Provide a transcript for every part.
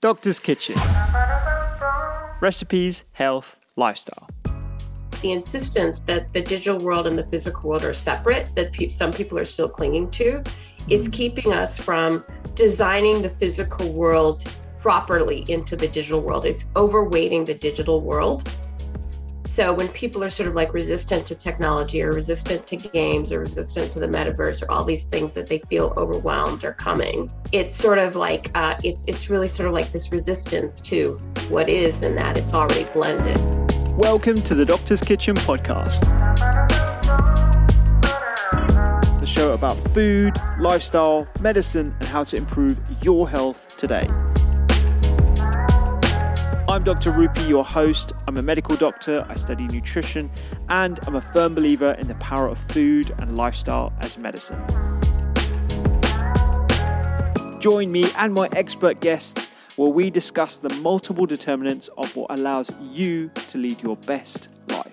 Doctor's Kitchen. Recipes, health, lifestyle. the insistence that the digital world and the physical world are separate that pe- some people are still clinging to is keeping us from designing the physical world properly into the digital world it's overweighting the digital world so when people are sort of like resistant to technology or resistant to games or resistant to the metaverse or all these things that they feel overwhelmed are coming it's sort of like uh, it's it's really sort of like this resistance to what is and that it's already blended Welcome to the Doctor's Kitchen podcast. The show about food, lifestyle, medicine, and how to improve your health today. I'm Dr. Rupy, your host. I'm a medical doctor, I study nutrition, and I'm a firm believer in the power of food and lifestyle as medicine. Join me and my expert guests where we discuss the multiple determinants of what allows you to lead your best life.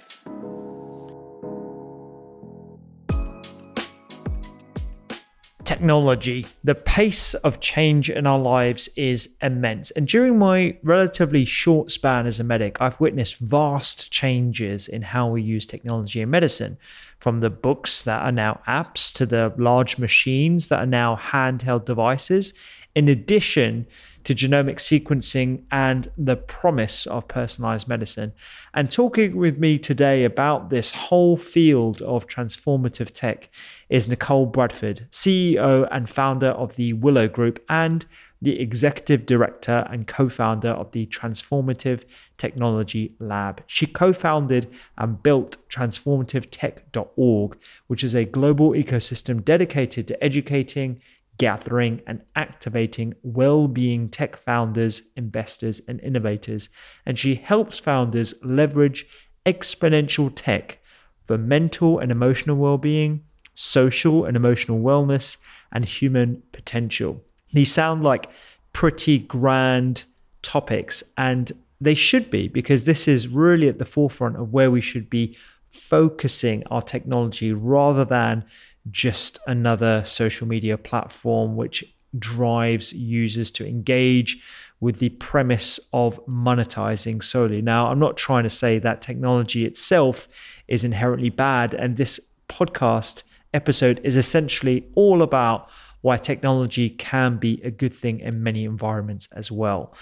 Technology. The pace of change in our lives is immense. And during my relatively short span as a medic, I've witnessed vast changes in how we use technology in medicine. From the books that are now apps to the large machines that are now handheld devices, in addition to genomic sequencing and the promise of personalized medicine. And talking with me today about this whole field of transformative tech is Nichol Bradford, CEO and founder of the Willow Group and the executive director and co founder of the Transformative Technology Lab. She co founded and built transformativetech.org, which is a global ecosystem dedicated to educating, gathering and activating well being tech founders, investors, and innovators. And she helps founders leverage exponential tech for mental and emotional well being, social and emotional wellness, and human potential. These sound like pretty grand topics, and they should be because this is really at the forefront of where we should be focusing our technology rather than just another social media platform which drives users to engage with the premise of monetizing solely. Now, I'm not trying to say that technology itself is inherently bad, and this podcast episode is essentially all about why technology can be a good thing in many environments as well.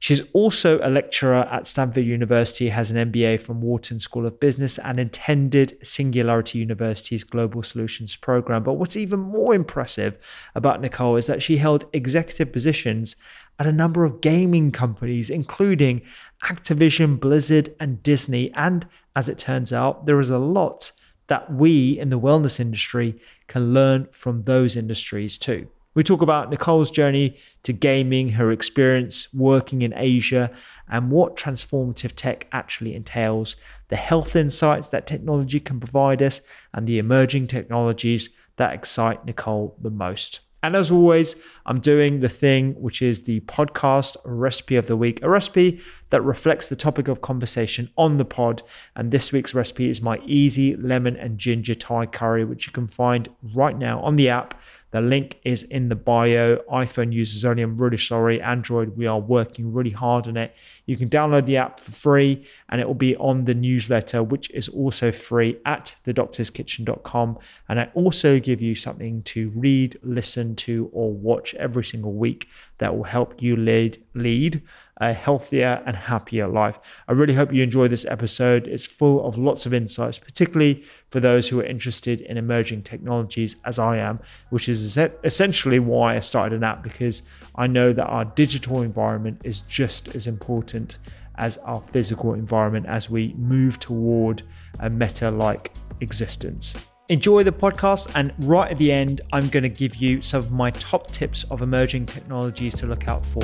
She's also a lecturer at Stanford University, has an MBA from Wharton School of Business, and attended Singularity University's Global Solutions Program. But what's even more impressive about Nichol is that she held executive positions at a number of gaming companies, including Activision, Blizzard, and Disney. And as it turns out, there is a lot that we in the wellness industry can learn from those industries too. We talk about Nichol's journey to gaming, her experience working in Asia, and what transformative tech actually entails, the health insights that technology can provide us, and the emerging technologies that excite Nichol the most. And as always, I'm doing the thing which is the podcast recipe of the week, a recipe that reflects the topic of conversation on the pod. And this week's recipe is my easy lemon and ginger Thai curry, which you can find right now on the app the link is in the bio. iPhone users only. I'm really sorry. Android, we are working really hard on it. You can download the app for free and it will be on the newsletter, which is also free at thedoctorskitchen.com. And I also give you something to read, listen to, or watch every single week that will help you lead lead a healthier and happier life. I really hope you enjoy this episode. It's full of lots of insights, particularly for those who are interested in emerging technologies, as I am, which is essentially why I started an app because I know that our digital environment is just as important as our physical environment as we move toward a meta like existence. Enjoy the podcast, and right at the end, I'm going to give you some of my top tips of emerging technologies to look out for,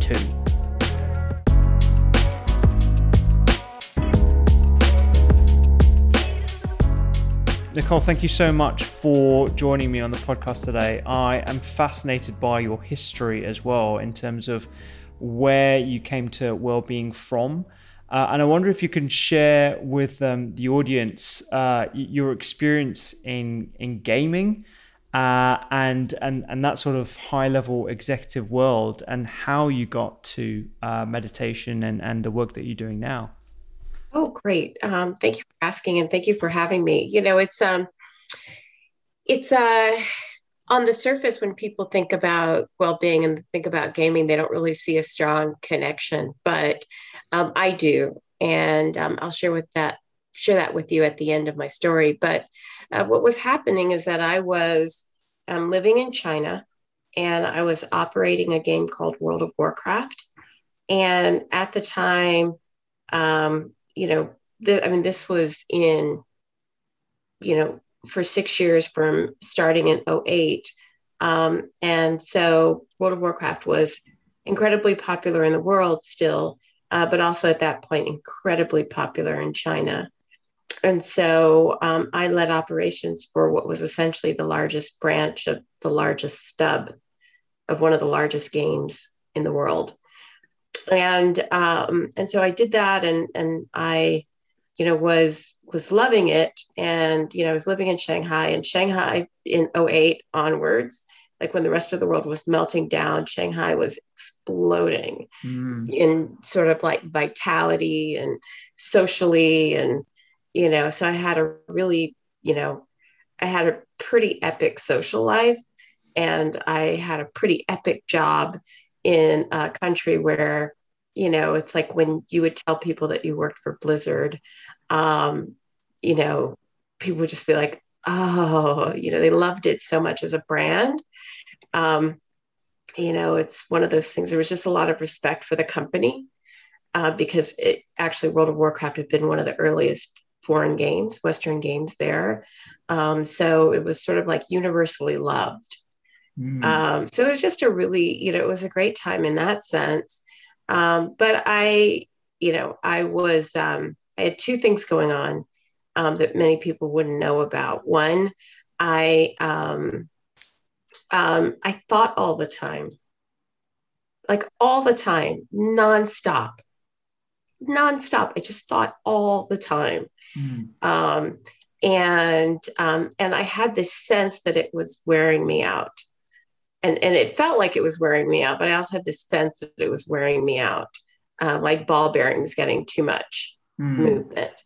too. Nichol, thank you so much for joining me on the podcast today. I am fascinated by your history as well in terms of where you came to well-being from. Uh, and I wonder if you can share with um, the audience uh, your experience in in gaming uh, and and and that sort of high level executive world, and how you got to uh, meditation and and the work that you're doing now. Oh, great. Um, thank you for asking and thank you for having me. You know, it's um it's uh on the surface when people think about well-being and think about gaming, they don't really see a strong connection, but um, I do. And um, I'll share with that share that with you at the end of my story. But uh, what was happening is that I was um, living in China and I was operating a game called World of Warcraft. And at the time, um, you know, the, I mean, this was in, you know, for six years from starting in 08. Um, and so World of Warcraft was incredibly popular in the world still, uh, but also at that point, incredibly popular in China. And so um, I led operations for what was essentially the largest branch of the largest stub of one of the largest games in the world and um, and so I did that, and and I, you know, was was loving it, and you know, I was living in Shanghai, and Shanghai in 08 onwards, like when the rest of the world was melting down, Shanghai was exploding mm. in sort of like vitality and socially, and you know, so I had a really, you know, I had a pretty epic social life, and I had a pretty epic job in a country where you know it's like when you would tell people that you worked for blizzard um, you know people would just be like oh you know they loved it so much as a brand um, you know it's one of those things there was just a lot of respect for the company uh, because it actually world of warcraft had been one of the earliest foreign games western games there um, so it was sort of like universally loved Mm. Um, so it was just a really, you know, it was a great time in that sense. Um, but I, you know, I was, um, I had two things going on um, that many people wouldn't know about. One, I, um, um, I thought all the time, like all the time, nonstop, nonstop. I just thought all the time. Mm. Um, and um, and I had this sense that it was wearing me out and and it felt like it was wearing me out but i also had this sense that it was wearing me out. Uh, like ball bearings getting too much mm. movement.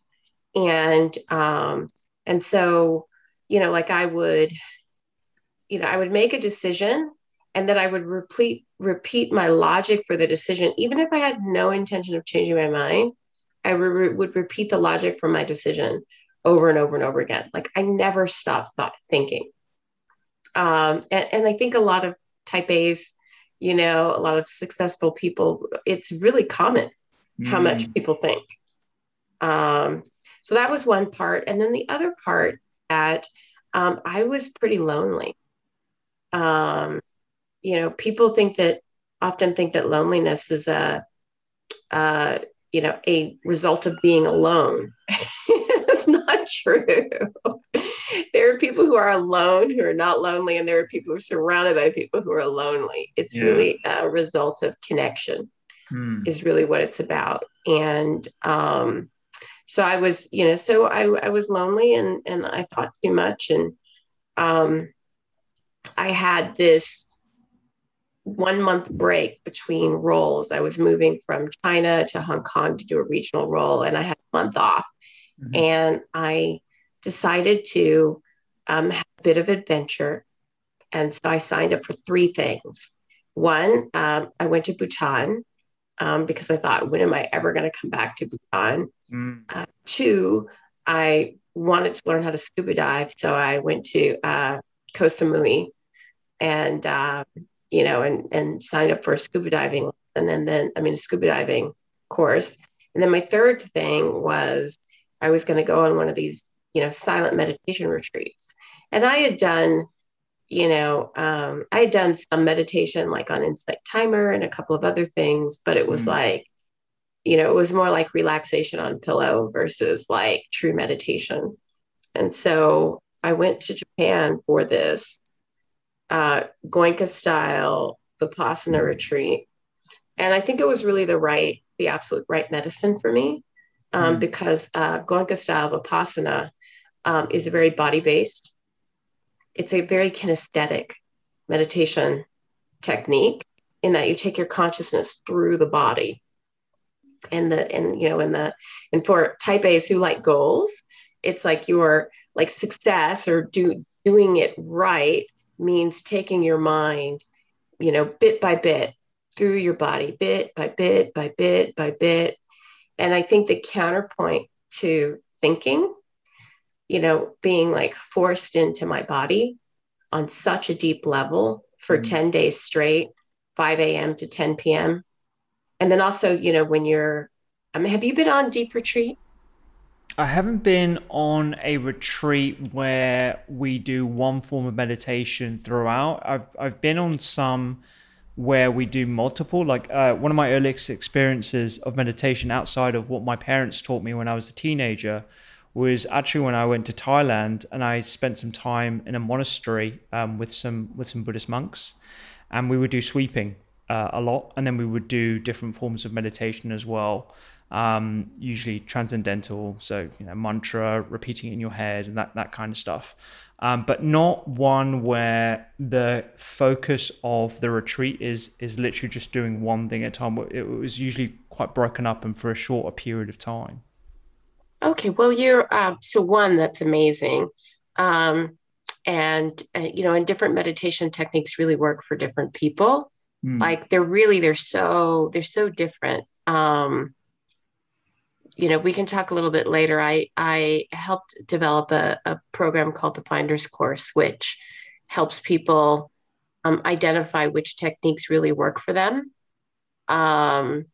And um and so you know like i would you know i would make a decision and then i would repeat repeat my logic for the decision. Even if i had no intention of changing my mind i re- would repeat the logic for my decision over and over and over again. Like i never stopped thought thinking um, and, and I think a lot of type A's, you know, a lot of successful people, it's really common mm. how much people think. Um, so that was one part. And then the other part that um, I was pretty lonely. Um, you know, people think that often think that loneliness is a, uh, you know, a result of being alone. That's not true there are people who are alone who are not lonely, and there are people who are surrounded by people who are lonely. It's yeah. really a result of connection. mm. is really what it's about. And um, so I was, you know, so I, I was lonely and, and I thought too much. And um, I had this one month break between roles. I was moving from China to Hong Kong to do a regional role, and I had a month off. Mm-hmm. And I decided to um, have a bit of adventure. And so I signed up for three things. One, um, I went to Bhutan um, because I thought, when am I ever going to come back to Bhutan? Mm. Uh, two, I wanted to learn how to scuba dive. So I went to uh, Koh Samui and uh, you know, and and signed up for a scuba diving and then then I mean a scuba diving course. And then my third thing was I was going to go on one of these, you know, silent meditation retreats. And I had done, you know, um, I had done some meditation like on Insight Timer and a couple of other things, but it was mm. like, you know, it was more like relaxation on pillow versus like true meditation. And so I went to Japan for this uh, Goenka style Vipassana retreat. And I think it was really the right, the absolute right medicine for me um, mm. because uh, Goenka style Vipassana um, is a very body based. It's a very kinesthetic meditation technique in that you take your consciousness through the body. And the and you know and the and for type A's who like goals, it's like your like success or do doing it right means taking your mind, you know, bit by bit through your body, bit by bit by bit by bit. And I think the counterpoint to thinking, you know, being like forced into my body on such a deep level for mm-hmm. 10 days straight, 5 a.m. to 10 p.m. And then also, you know, when you're, I mean, have you been on deep retreat? I haven't been on a retreat where we do one form of meditation throughout. I've I've been on some where we do multiple. Like uh, one of my earliest experiences of meditation outside of what my parents taught me when I was a teenager was actually when I went to Thailand and I spent some time in a monastery um, with some with some Buddhist monks, and we would do sweeping uh, a lot, and then we would do different forms of meditation as well um, usually transcendental, so you know mantra, repeating it in your head, and that that kind of stuff. Um, but not one where the focus of the retreat is is literally just doing one thing at a time. It was usually quite broken up and for a shorter period of time. Okay, well, you're uh, so one that's amazing, um, and uh, you know, and different meditation techniques really work for different people. Mm. Like they're really they're so they're so different. Um, you know, we can talk a little bit later. I I helped develop a, a program called the Finders Course, which helps people um, identify which techniques really work for them. Um,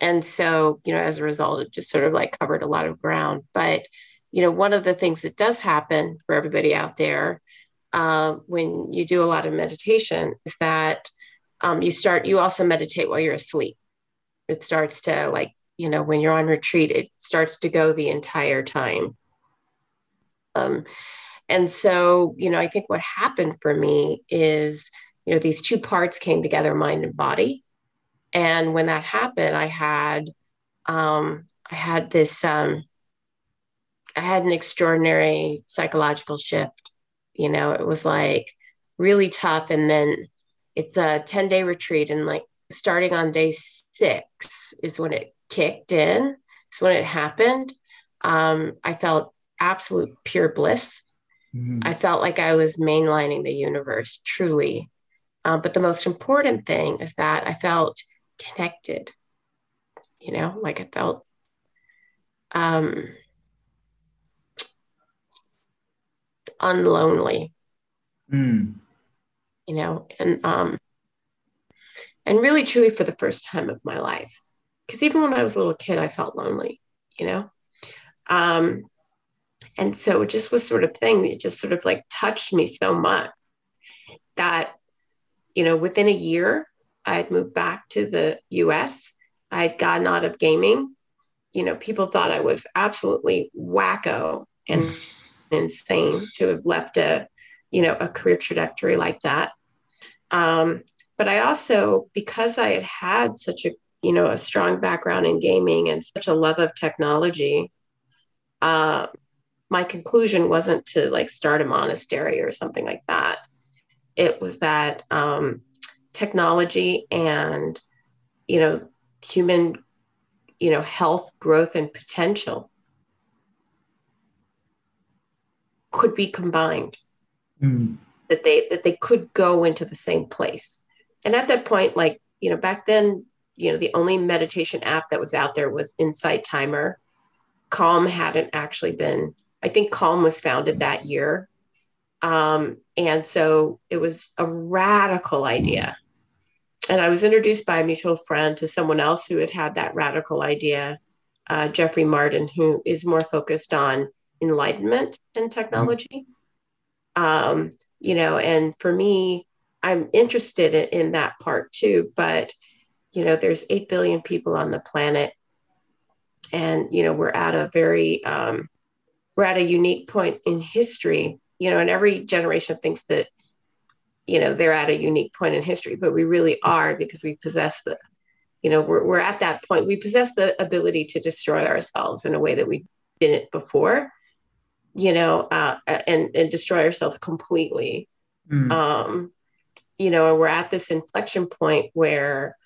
and so, you know, as a result, it just sort of like covered a lot of ground. But, you know, one of the things that does happen for everybody out there uh, when you do a lot of meditation is that um, you start, you also meditate while you're asleep. It starts to like you know when you're on retreat it starts to go the entire time um, and so you know i think what happened for me is you know these two parts came together mind and body and when that happened i had um, i had this um, i had an extraordinary psychological shift you know it was like really tough and then it's a 10 day retreat and like starting on day six is when it kicked in. So when it happened, um, I felt absolute pure bliss. Mm-hmm. I felt like I was mainlining the universe truly. Um, but the most important thing is that I felt connected, you know, like I felt um, unlonely, mm. you know, and um, and really truly for the first time of my life because even when I was a little kid, I felt lonely, you know? Um, and so it just was sort of thing it just sort of like touched me so much that, you know, within a year, I had moved back to the US. I had gotten out of gaming. You know, people thought I was absolutely wacko and insane to have left a, you know, a career trajectory like that. Um, but I also, because I had had such a you know, a strong background in gaming and such a love of technology, uh, my conclusion wasn't to like start a monastery or something like that. It was that um, technology and, you know, human, you know, health, growth, and potential could be combined. Mm. That they that they could go into the same place. And at that point, like, you know, back then, you know, the only meditation app that was out there was Insight Timer. Calm hadn't actually been, I think Calm was founded that year. Um, and so it was a radical idea. And I was introduced by a mutual friend to someone else who had had that radical idea, uh, Jeffrey Martin, who is more focused on enlightenment and technology. Um, you know, and for me, I'm interested in, in that part too. But, you know, there's 8 billion people on the planet. And, you know, we're at a very, um, we're at a unique point in history, you know, and every generation thinks that, you know, they're at a unique point in history, but we really are because we possess the, you know, we're, we're at that point. We possess the ability to destroy ourselves in a way that we didn't before you know, uh, and and destroy ourselves completely. Mm. Um, you know, we're at this inflection point where,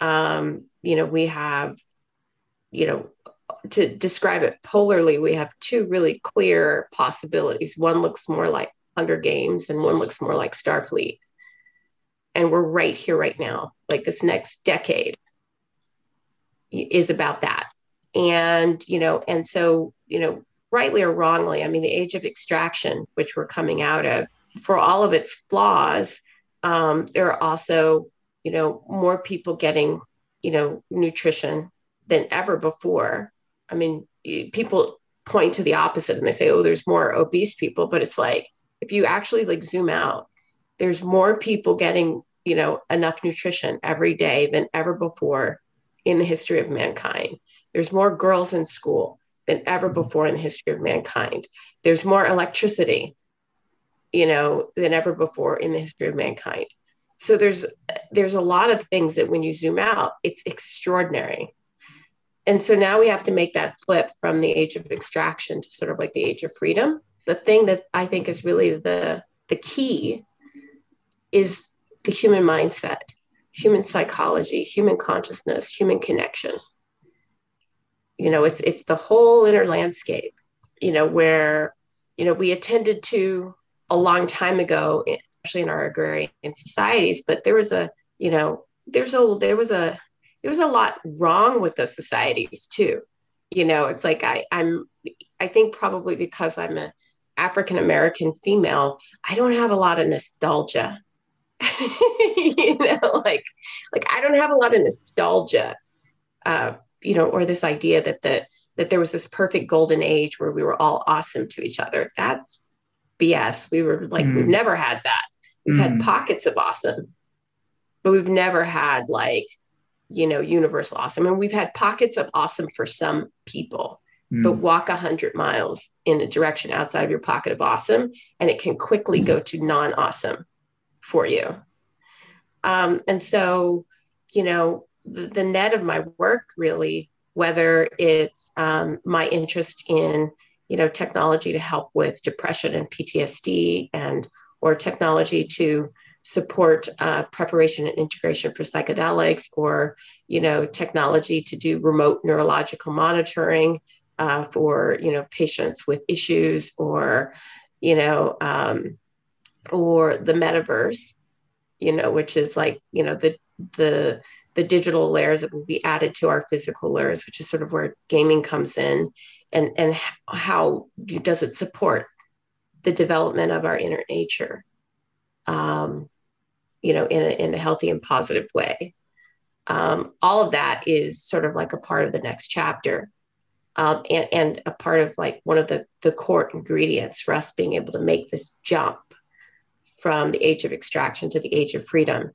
um, you know, we have, you know, to describe it polarly, we have two really clear possibilities. One looks more like Hunger Games, and one looks more like Starfleet. And we're right here, right now. Like this next decade is about that. And, you know, and so, you know, rightly or wrongly, I mean, the age of extraction, which we're coming out of, for all of its flaws, um, there are also, you know, more people getting, you know, nutrition than ever before. I mean, people point to the opposite and they say, oh, there's more obese people, but it's like, if you actually like zoom out, there's more people getting, you know, enough nutrition every day than ever before in the history of mankind. There's more girls in school than ever mm-hmm. before in the history of mankind. There's more electricity, you know, than ever before in the history of mankind. So there's there's a lot of things that when you zoom out, it's extraordinary. And so now we have to make that flip from the age of extraction to sort of like the age of freedom. The thing that I think is really the the key is the human mindset, human psychology, human consciousness, human connection. You know it's it's the whole inner landscape you know where you know we attended to a long time ago especially in our agrarian societies but there was a you know there's a there was a there was a lot wrong with those societies too. You know it's like i i'm i think probably because i'm a african american female i don't have a lot of nostalgia you know like like i don't have a lot of nostalgia uh, you know, or this idea that the that there was this perfect golden age where we were all awesome to each other. That's BS. We were like, mm. we've never had that. We've mm. had pockets of awesome, but we've never had like, you know, universal awesome. And we've had pockets of awesome for some people, mm. but walk a hundred miles in a direction outside of your pocket of awesome, and it can quickly go to non-awesome for you. Um, and so, you know, the, the net of my work really whether it's um, my interest in you know technology to help with depression and ptsd and or technology to support uh, preparation and integration for psychedelics or you know technology to do remote neurological monitoring uh, for you know patients with issues or you know um, or the metaverse you know which is like you know the the the digital layers that will be added to our physical layers, which is sort of where gaming comes in, and and how does it support the development of our inner nature, um, you know, in a, in a healthy and positive way. Um, all of that is sort of like a part of the next chapter. Um, and, and a part of like one of the, the core ingredients for us being able to make this jump from the age of extraction to the age of freedom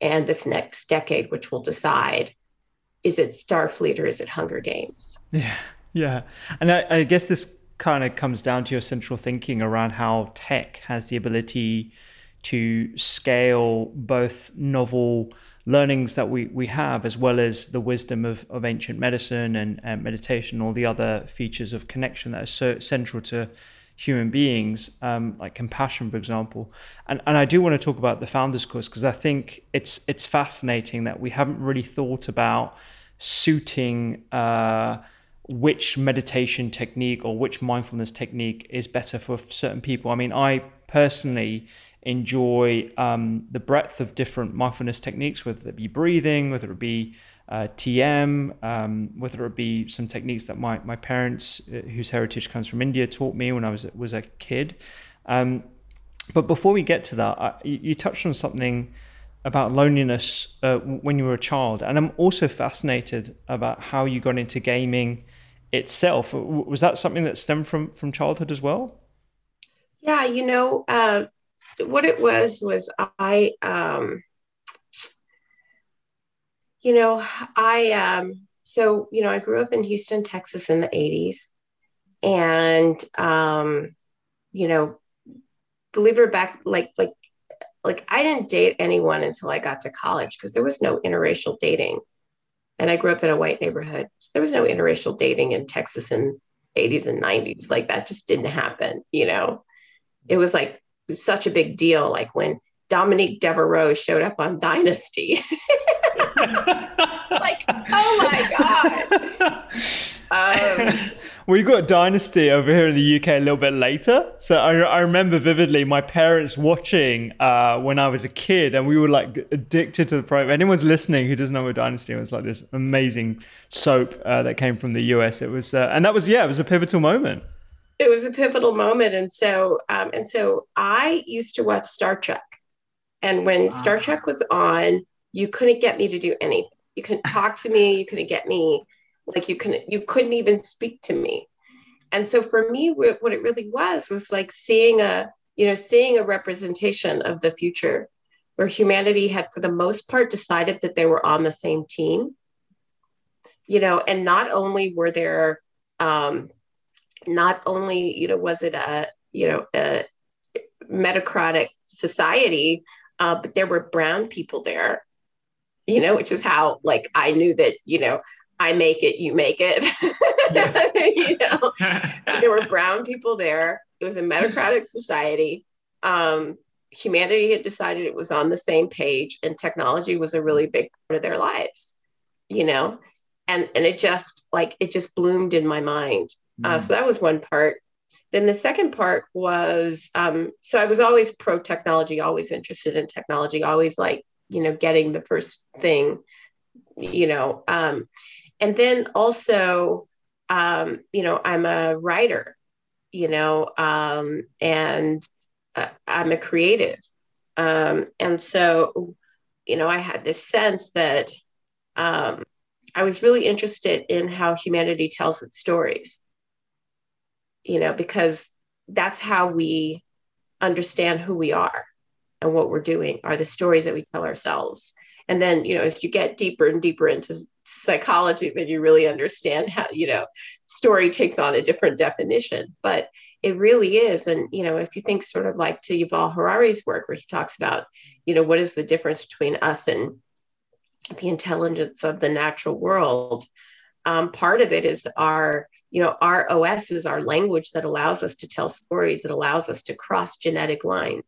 and this next decade, which will decide is it Starfleet or is it Hunger Games? Yeah, yeah. And I, I guess this kind of comes down to your central thinking around how tech has the ability to scale both novel learnings that we, we have, as well as the wisdom of, of ancient medicine and, and meditation, all the other features of connection that are so central to human beings, um, like compassion, for example. And and I do want to talk about the founders course because I think it's it's fascinating that we haven't really thought about suiting uh, which meditation technique or which mindfulness technique is better for certain people. I mean, I personally enjoy um, the breadth of different mindfulness techniques, whether it be breathing, whether it be uh, TM, um, whether it be some techniques that my, my parents, uh, whose heritage comes from India, taught me when I was was a kid. Um, but before we get to that, I, you touched on something about loneliness uh, when you were a child, and I'm also fascinated about how you got into gaming itself. Was that something that stemmed from from childhood as well? Yeah, you know, uh, what it was was I, um, you know, I, um, so, you know, I grew up in Houston, Texas in the 80s. And, um, you know, believe it or back, like, like, like I didn't date anyone until I got to college because there was no interracial dating. And I grew up in a white neighborhood. So there was no interracial dating in Texas in 80s and 90s. Like that just didn't happen, you know. It was like such a big deal. Like when Dominique Devereaux showed up on Dynasty. like, oh my God. Um, we got Dynasty over here in the UK a little bit later. So I, I remember vividly my parents watching uh, when I was a kid, and we were like addicted to the program. Anyone's listening who doesn't know what Dynasty was like this amazing soap uh, that came from the US. It was, uh, and that was, yeah, it was a pivotal moment it was a pivotal moment. And so um, and so i used to watch star trek. And when wow. star trek was on you couldn't get me to do anything. You couldn't talk to me. You couldn't get me like you couldn't you couldn't even speak to me. And so for me what it really was was like seeing a you know seeing a representation of the future where humanity had for the most part decided that they were on the same team. You know and not only were there um, not only you know was it a you know a metacratic society uh, but there were brown people there you know which is how like i knew that you know i make it you make it. You know there were brown people there. It was a metacratic society. Um, humanity had decided it was on the same page and technology was a really big part of their lives you know? And and it just like it just bloomed in my mind uh, mm. so that was one part. Then the second part was um, so I was always pro technology, always interested in technology, always like, you know, getting the first thing, you know. Um, and then also, um, you know, I'm a writer, you know, um, and uh, I'm a creative. Um, and so, you know, I had this sense that um, I was really interested in how humanity tells its stories you know, because that's how we understand who we are and what we're doing are the stories that we tell ourselves. And then, you know, as you get deeper and deeper into psychology, then you really understand how, you know, story takes on a different definition. But it really is. And, you know, if you think sort of like to Yuval Harari's work, where he talks about, you know, what is the difference between us and the intelligence of the natural world, um, part of it is our you know our os is our language that allows us to tell stories that allows us to cross genetic lines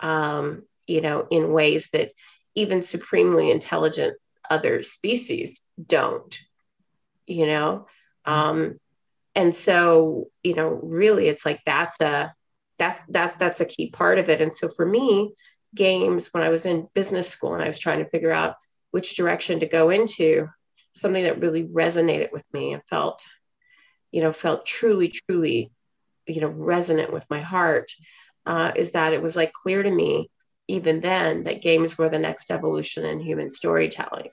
um, you know in ways that even supremely intelligent other species don't you know? Um, and so you know really it's like that's a that that that's a key part of it. And so for me games when i was in business school and i was trying to figure out which direction to go into something that really resonated with me and felt, you know, felt truly, truly, you know, resonant with my heart uh, is that it was like clear to me even then that games were the next evolution in human storytelling.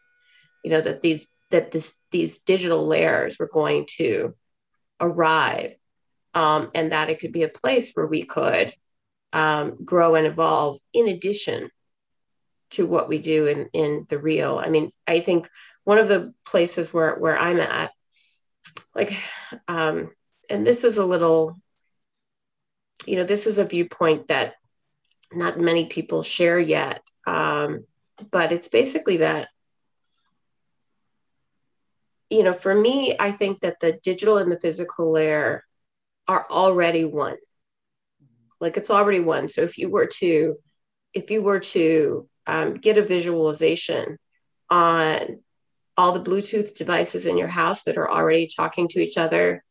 You know, that these that this these digital layers were going to arrive um, and that it could be a place where we could um, grow and evolve in addition to what we do in in the real. I mean, I think one of the places where where I'm at, like, um, and this is a little, you know, this is a viewpoint that not many people share yet. Um, but it's basically that, you know, for me, I think that the digital and the physical layer are already one. Like it's already one. So if you were to, if you were to um, get a visualization on all the Bluetooth devices in your house that are already talking to each other,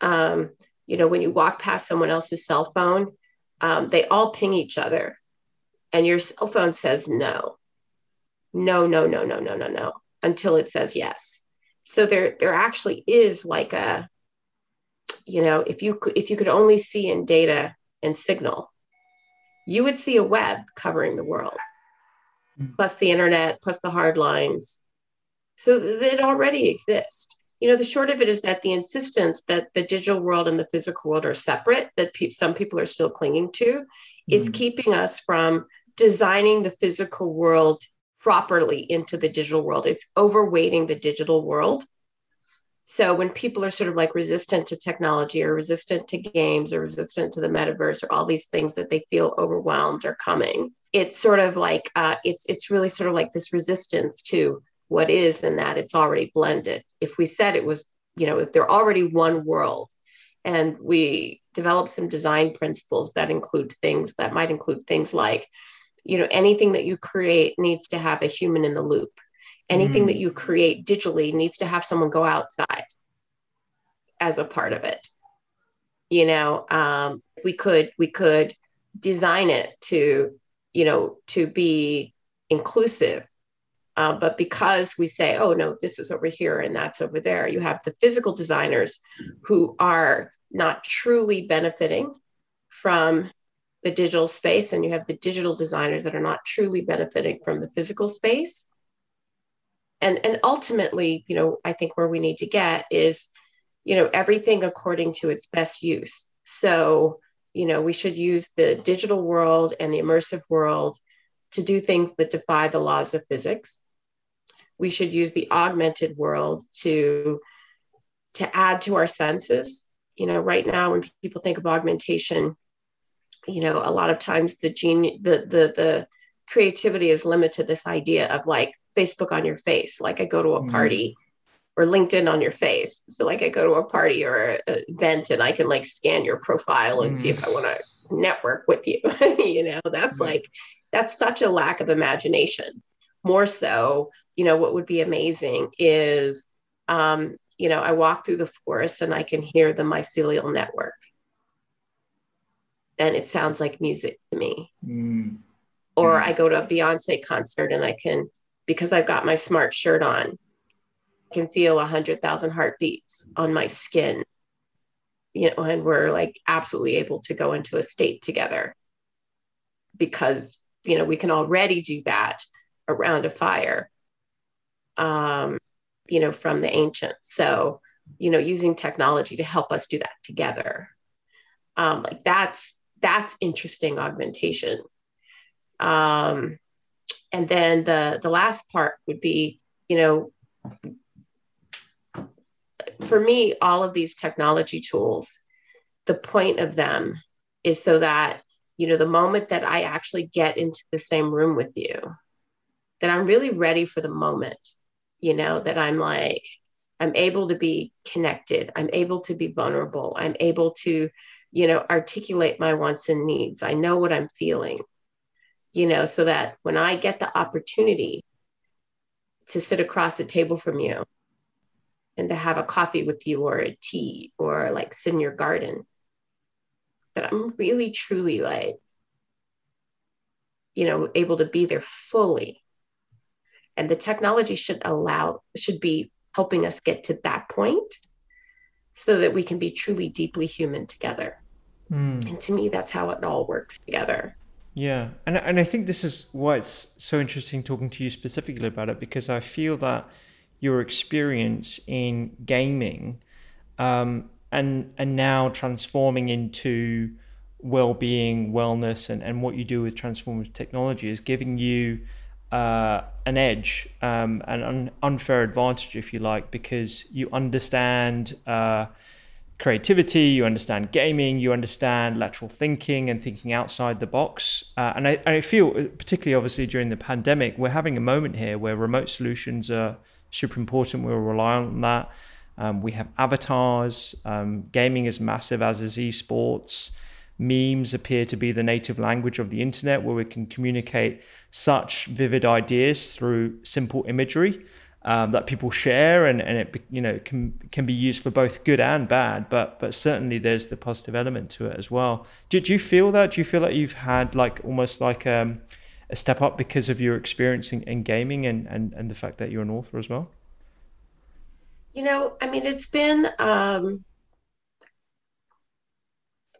um, you know, when you walk past someone else's cell phone, um, they all ping each other, and your cell phone says no, no, no, no, no, no, no, no, until it says yes. So there, there actually is like a, you know, if you could, if you could only see in data and signal, you would see a web covering the world, mm. plus the internet, plus the hard lines. So it already exists you know the short of it is that the insistence that the digital world and the physical world are separate that pe- some people are still clinging to mm. is keeping us from designing the physical world properly into the digital world it's overweighting the digital world so when people are sort of like resistant to technology or resistant to games or resistant to the metaverse or all these things that they feel overwhelmed are coming it's sort of like uh, it's it's really sort of like this resistance to what is and that it's already blended. If we said it was, you know, if they're already one world and we develop some design principles that include things that might include things like, you know, anything that you create needs to have a human in the loop. Anything mm. that you create digitally needs to have someone go outside as a part of it. You know, um, we could we could design it to, you know, to be inclusive uh, but because we say, oh, no, this is over here and that's over there, you have the physical designers who are not truly benefiting from the digital space, and you have the digital designers that are not truly benefiting from the physical space. And, and ultimately, you know, I think where we need to get is, you know, everything according to its best use. So, you know, we should use the digital world and the immersive world to do things that defy the laws of physics we should use the augmented world to to add to our senses you know right now when people think of augmentation you know a lot of times the gene the the the creativity is limited this idea of like facebook on your face like i go to a mm-hmm. party or linkedin on your face so like i go to a party or an event and i can like scan your profile and mm. see if i want to network with you you know that's mm. like that's such a lack of imagination more so you know, what would be amazing is, um, you know, I walk through the forest and I can hear the mycelial network. And it sounds like music to me. Mm. Or mm. I go to a Beyonce concert and I can, because I've got my smart shirt on, I can feel a hundred thousand heartbeats on my skin. You know, and we're like absolutely able to go into a state together because, you know, we can already do that around a fire um, you know, from the ancients. So, you know, using technology to help us do that together. Um, like that's that's interesting augmentation. Um, and then the the last part would be, you know, for me, all of these technology tools, the point of them is so that you know the moment that I actually get into the same room with you, that I'm really ready for the moment you know, that I'm like, I'm able to be connected. I'm able to be vulnerable. I'm able to, you know, articulate my wants and needs. I know what I'm feeling, you know, so that when I get the opportunity to sit across the table from you and to have a coffee with you or a tea or like sit in your garden, that I'm really truly like, you know, able to be there fully. And the technology should allow should be helping us get to that point so that we can be truly deeply human together. Mm. and to me that's how it all works together yeah and, and i think this is why it's so interesting talking to you specifically about it because i feel that your experience in gaming um, and and now transforming into well-being wellness and, and what you do with transformative technology is giving you uh, an edge, um, an un- unfair advantage, if you like, because you understand uh, creativity, you understand gaming, you understand lateral thinking and thinking outside the box. Uh, and I, I feel, particularly obviously during the pandemic, we're having a moment here where remote solutions are super important. We'll rely on that. Um, we have avatars. Um, gaming is massive, as is esports. Memes appear to be the native language of the internet, where we can communicate such vivid ideas through simple imagery um, that people share, and, and it you know can can be used for both good and bad. But but certainly there's the positive element to it as well. Do, you feel that? Do you feel like you've had like almost like um, a step up because of your experience in, in gaming and, and and the fact that you're an author as well? You know, I mean, it's been, um,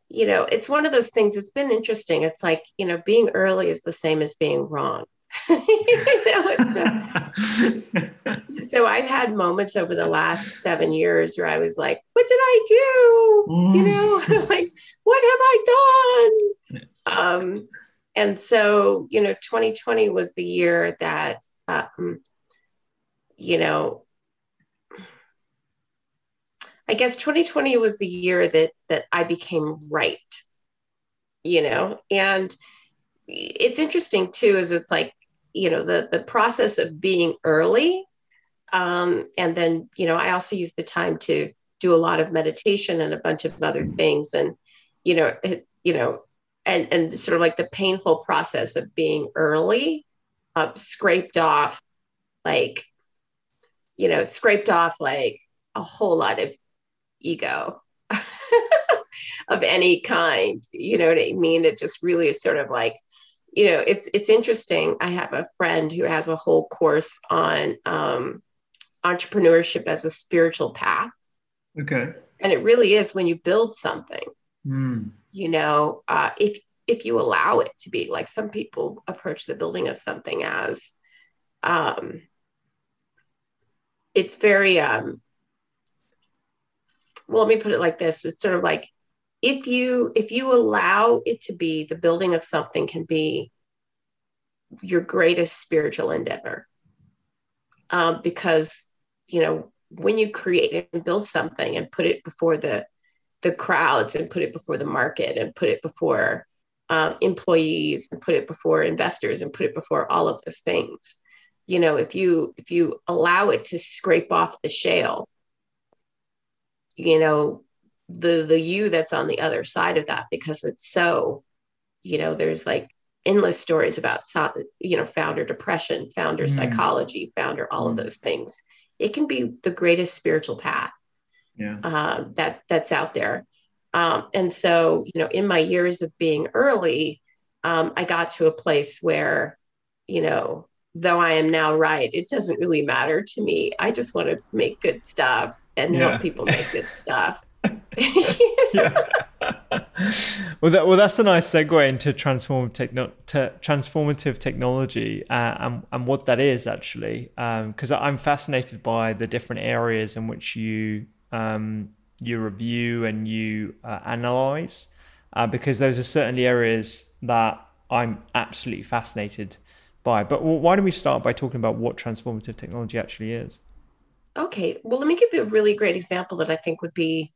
you know, it's one of those things. It's been interesting. It's like, you know, being early is the same as being wrong. You know, so, so I've had moments over the last seven years where I was like, what did I do? Mm. You know, like, what have I done? Um, and so, you know, 2020 was the year that, um, you know, I guess 2020 was the year that that I became right, you know, and it's interesting too, is it's like, you know, the the process of being early. Um, and then, you know, I also use the time to do a lot of meditation and a bunch of other things. And, you know, it, you know, and and sort of like the painful process of being early, uh, scraped off like, you know, scraped off like a whole lot of ego of any kind. You know what I mean? It just really is sort of like, you know, it's it's interesting. I have a friend who has a whole course on um, entrepreneurship as a spiritual path. Okay. And it really is when you build something. Mm. You know, uh, if if you allow it to be like some people approach the building of something as um, it's very um, well, let me put it like this. It's sort of like if you if you allow it to be the building of something can be your greatest spiritual endeavor. Um, because you know when you create and build something and put it before the the crowds and put it before the market and put it before um, employees and put it before investors and put it before all of those things you know if you if you allow it to scrape off the shale you know the the you that's on the other side of that because it's so you know there's like endless stories about you know founder depression founder mm. psychology founder all mm. of those things it can be the greatest spiritual path yeah. uh, that that's out there um, and so you know in my years of being early um, i got to a place where you know though i am now right it doesn't really matter to me i just want to make good stuff and yeah. help people make good stuff. yeah. well, that, well, that's a nice segue into transformative, techno- te- transformative technology uh, and, and what that is actually, because um, I'm fascinated by the different areas in which you um, you review and you uh, analyze, uh, because those are certainly areas that I'm absolutely fascinated by. But why don't we start by talking about what transformative technology actually is? Okay, well, let me give you a really great example that I think would be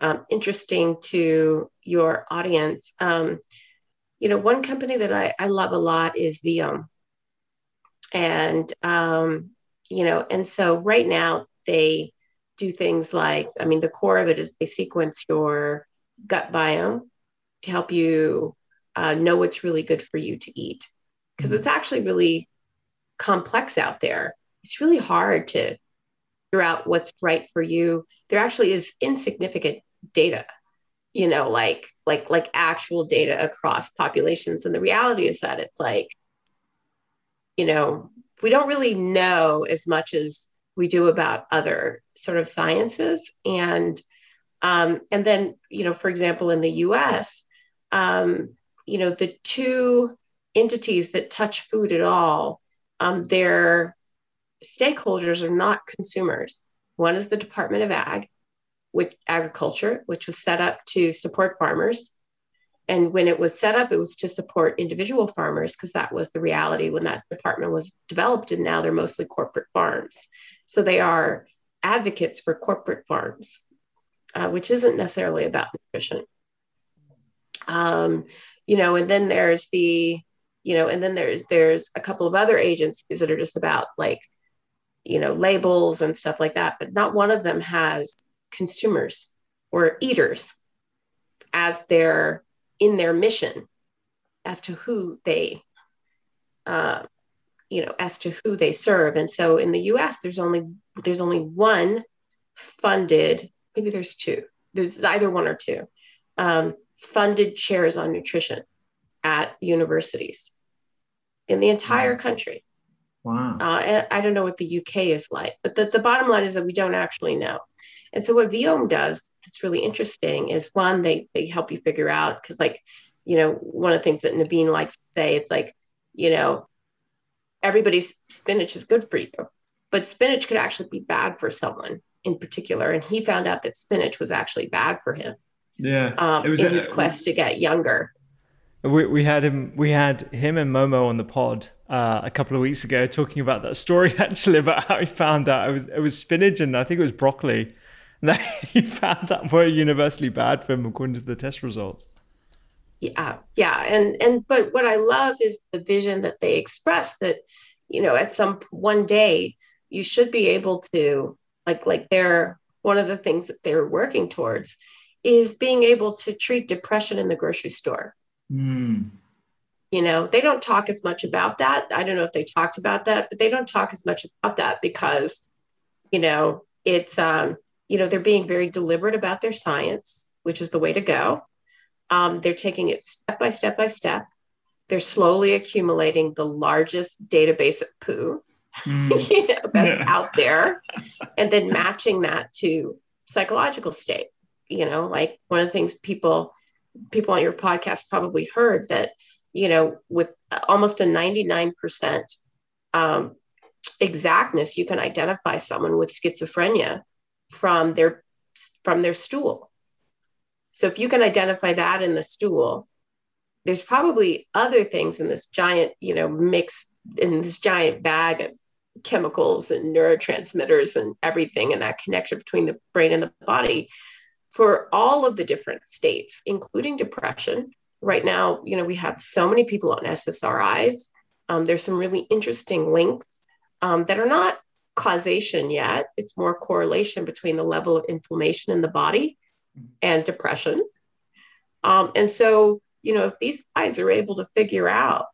um, interesting to your audience. Um, you know, one company that I, I love a lot is Viome. And, um, you know, and so right now they do things like, I mean, the core of it is they sequence your gut biome to help you uh, know what's really good for you to eat. Because it's actually really complex out there. It's really hard to figure out what's right for you there actually is insignificant data you know like like like actual data across populations and the reality is that it's like you know we don't really know as much as we do about other sort of sciences and um, and then you know for example in the us um, you know the two entities that touch food at all um, they're stakeholders are not consumers. One is the Department of Ag, which agriculture, which was set up to support farmers. And when it was set up, it was to support individual farmers because that was the reality when that department was developed. And now they're mostly corporate farms. So they are advocates for corporate farms. uh, which isn't necessarily about nutrition. Um, you know, and then there's the, you know, and then there's there's a couple of other agencies that are just about like, you know, labels and stuff like that, but not one of them has consumers or eaters as their in their mission as to who they uh, you know as to who they serve. And so in the us there's only there's only one funded maybe there's two there's either one or two um, funded chairs on nutrition at universities in the entire wow. country. Wow. Uh, and i don't know what the uk is like but the, the bottom line is that we don't actually know and so what Viome does that's really interesting is one, they they help you figure out because like, you know, one of the things that Naveen likes to say, it's like, you know, everybody's spinach is good for you, but spinach could actually be bad for someone in particular. And he found out that spinach was actually bad for him. Yeah. Um, it was in a- his quest to get younger. We, we had him we had him and Momo on the pod uh, a couple of weeks ago talking about that story actually about how he found out it was, it was spinach and I think it was broccoli that he found that were universally bad for him according to the test results. Yeah, yeah, and and but what I love is the vision that they express that you know at some one day you should be able to like like they're one of the things that they're working towards is being able to treat depression in the grocery store. Mm. You know, they don't talk as much about that. I don't know if they talked about that, but they don't talk as much about that because, you know, it's um, you know, they're being very deliberate about their science, which is the way to go. Um, they're taking it step by step by step. They're slowly accumulating the largest database of poo mm. you know, that's out there, and then matching that to psychological state. You know, like one of the things people people on your podcast probably heard that you know with almost a 99% um, exactness you can identify someone with schizophrenia from their from their stool. So if you can identify that in the stool, there's probably other things in this giant, you know, mix in this giant bag of chemicals and neurotransmitters and everything and that connection between the brain and the body for all of the different states, including depression. Right now, you know, we have so many people on SSRIs. Um, there's some really interesting links um, that are not causation yet. It's more correlation between the level of inflammation in the body and depression. Um, and so, you know, if these guys are able to figure out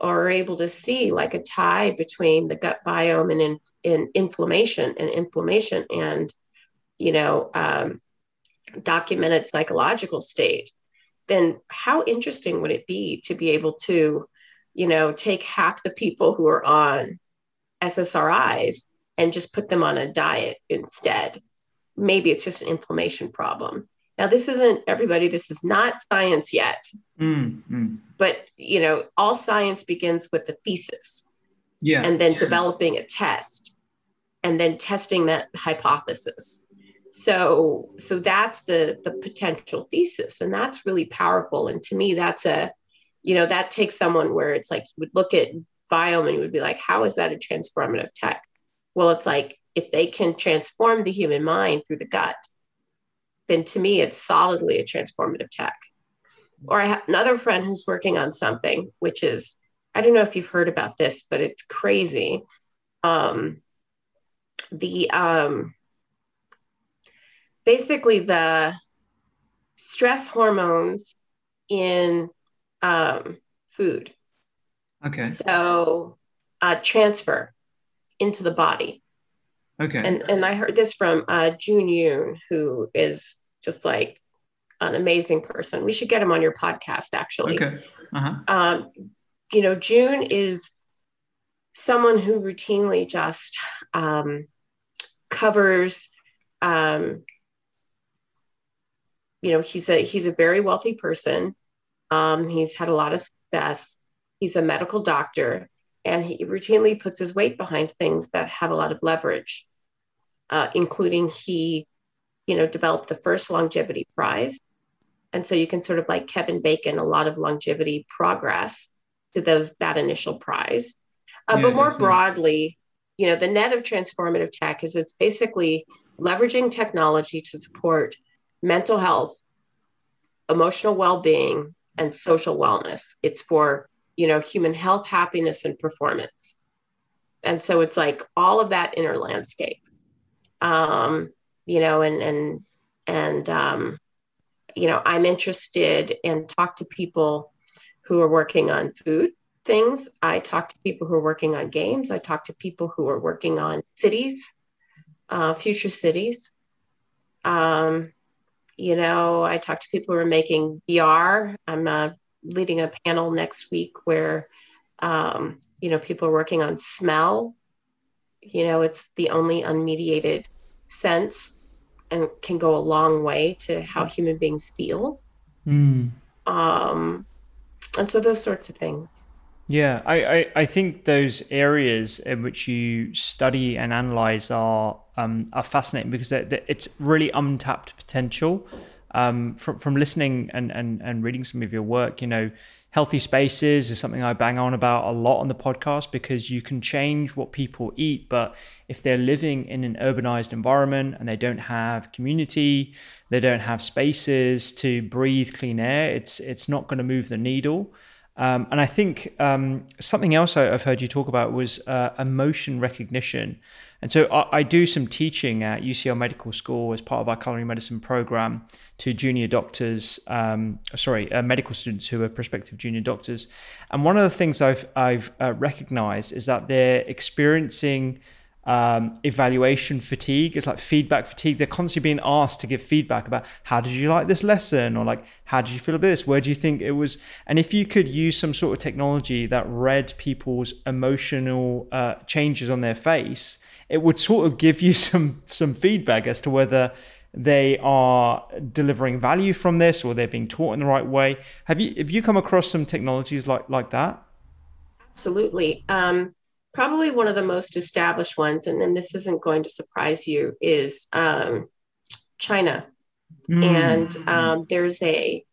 or are able to see like a tie between the gut biome and in, in inflammation and inflammation and, you know, um, documented psychological state, then how interesting would it be to be able to, you know, take half the people who are on SSRIs and just put them on a diet instead. Maybe it's just an inflammation problem. Now, this isn't everybody, this is not science yet. Mm, mm. But, you know, all science begins with the thesis. Yeah. And then yeah. developing a test and then testing that hypothesis. So, so that's the the potential thesis, and that's really powerful. And to me, that's a, you know, that takes someone where it's like you would look at biome and you would be like, how is that a transformative tech? Well, it's like if they can transform the human mind through the gut, then to me, it's solidly a transformative tech. Or I have another friend who's working on something, which is, I don't know if you've heard about this, but it's crazy. Um, the um, basically the stress hormones in um, food. Okay. So uh, transfer into the body. Okay. And and I heard this from uh, Joon Yun, who is just like an amazing person. We should get him on your podcast, actually. Okay. Uh-huh. Um, you know, Joon is someone who routinely just um, covers. Um, you know, he's a he's a very wealthy person. Um, he's had a lot of success. He's a medical doctor, and he routinely puts his weight behind things that have a lot of leverage, uh, including he, you know, developed the first longevity prize, and so you can sort of like Kevin Bacon a lot of longevity progress to those that initial prize, uh, Yeah, but more definitely. broadly, you know, the net of transformative tech is it's basically leveraging technology to support mental health, emotional well-being, and social wellness. It's for, you know, human health, happiness, and performance. And so it's like all of that inner landscape. Um, you know, and and and um, you know, I'm interested and talk to people who are working on food things. I talk to people who are working on games. I talk to people who are working on cities, uh, future cities. Um, you know, I talk to people who are making VR. I'm uh, leading a panel next week where, um, you know, people are working on smell. You know, it's the only unmediated sense and can go a long way to how human beings feel. Mm. Um, and so those sorts of things. Yeah, I, I, I, think those areas in which you study and analyze are um, are fascinating because they're, they're, it's really untapped potential. Um, from from listening and, and and reading some of your work, you know, healthy spaces is something I bang on about a lot on the podcast because you can change what people eat, but if they're living in an urbanized environment and they don't have community, they don't have spaces to breathe clean air, it's it's not going to move the needle. Um, and I think um, something else I, have heard you talk about was uh, emotion recognition. And so I, I, do some teaching at UCL Medical School as part of our culinary medicine program to junior doctors, um, sorry, uh, medical students who are prospective junior doctors. And one of the things I've, I've uh, recognized is that they're experiencing um, evaluation fatigue. It's like feedback fatigue. They're constantly being asked to give feedback about how did you like this lesson or like how did you feel about this? Where do you think it was? And if you could use some sort of technology that read people's emotional uh, changes on their face, it would sort of give you some some feedback as to whether they are delivering value from this or they're being taught in the right way. Have you have you come across some technologies like like that? Absolutely. Um, probably one of the most established ones, and, and this isn't going to surprise you, is um, China. Mm. And um, there's a